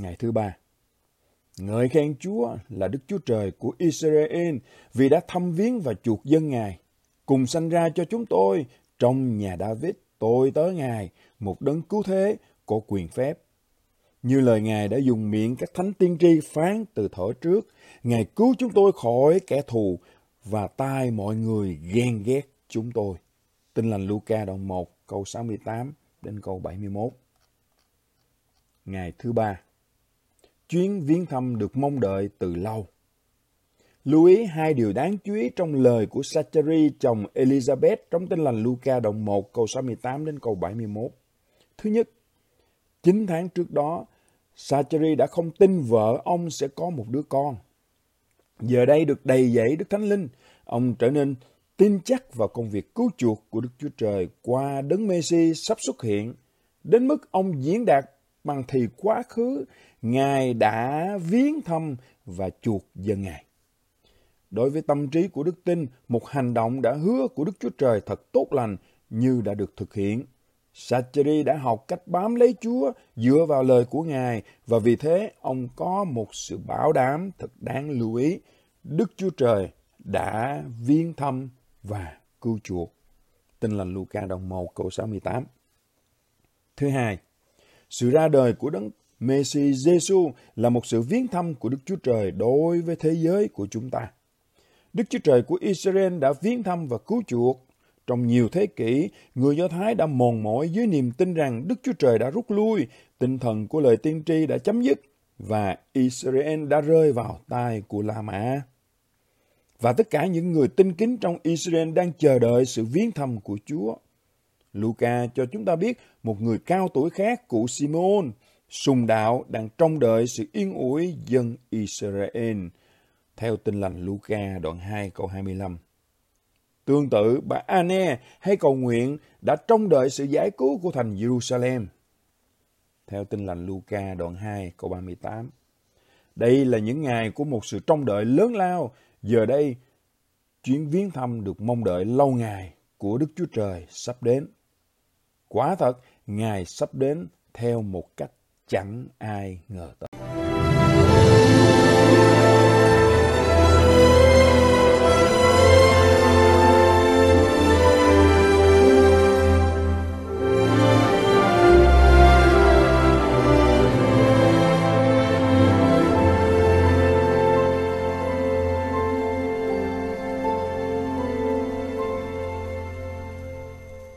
Ngày thứ ba, ngợi khen Chúa là Đức Chúa Trời của Israel vì đã thăm viếng và chuộc dân Ngài, cùng sanh ra cho chúng tôi trong nhà David tôi tới Ngài, một đấng cứu thế có quyền phép. Như lời Ngài đã dùng miệng các thánh tiên tri phán từ thở trước, Ngài cứu chúng tôi khỏi kẻ thù và tai mọi người ghen ghét chúng tôi. Tin lành Luca đoạn 1 câu 68 đến câu 71. Ngày thứ ba Chuyến viếng thăm được mong đợi từ lâu. Lưu ý hai điều đáng chú ý trong lời của Sacheri chồng Elizabeth trong tin lành Luca đoạn 1 câu 68 đến câu 71. Thứ nhất, 9 tháng trước đó, Sacheri đã không tin vợ ông sẽ có một đứa con. Giờ đây được đầy dẫy Đức Thánh Linh, ông trở nên tin chắc vào công việc cứu chuộc của Đức Chúa Trời qua đấng Messi sắp xuất hiện, đến mức ông diễn đạt bằng thì quá khứ, Ngài đã viếng thăm và chuộc dân Ngài. Đối với tâm trí của đức tin, một hành động đã hứa của Đức Chúa Trời thật tốt lành như đã được thực hiện. Sacheri đã học cách bám lấy Chúa dựa vào lời của Ngài và vì thế ông có một sự bảo đảm thật đáng lưu ý. Đức Chúa Trời đã viếng thăm và cứu chuộc. Tin lành Luca đồng 1 câu 68. Thứ hai, sự ra đời của đấng Messi Giêsu là một sự viếng thăm của Đức Chúa Trời đối với thế giới của chúng ta. Đức Chúa Trời của Israel đã viếng thăm và cứu chuộc. Trong nhiều thế kỷ, người Do Thái đã mòn mỏi dưới niềm tin rằng Đức Chúa Trời đã rút lui, tinh thần của lời tiên tri đã chấm dứt và Israel đã rơi vào tay của La Mã. Và tất cả những người tin kính trong Israel đang chờ đợi sự viếng thăm của Chúa. Luca cho chúng ta biết một người cao tuổi khác, cụ Simon, sùng đạo đang trông đợi sự yên ủi dân Israel theo tin lành Luca đoạn 2 câu 25. Tương tự, bà Anne hay cầu nguyện đã trông đợi sự giải cứu của thành Jerusalem. Theo tin lành Luca đoạn 2 câu 38. Đây là những ngày của một sự trông đợi lớn lao. Giờ đây, chuyến viếng thăm được mong đợi lâu ngày của Đức Chúa Trời sắp đến. Quả thật, Ngài sắp đến theo một cách chẳng ai ngờ tới.